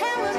tell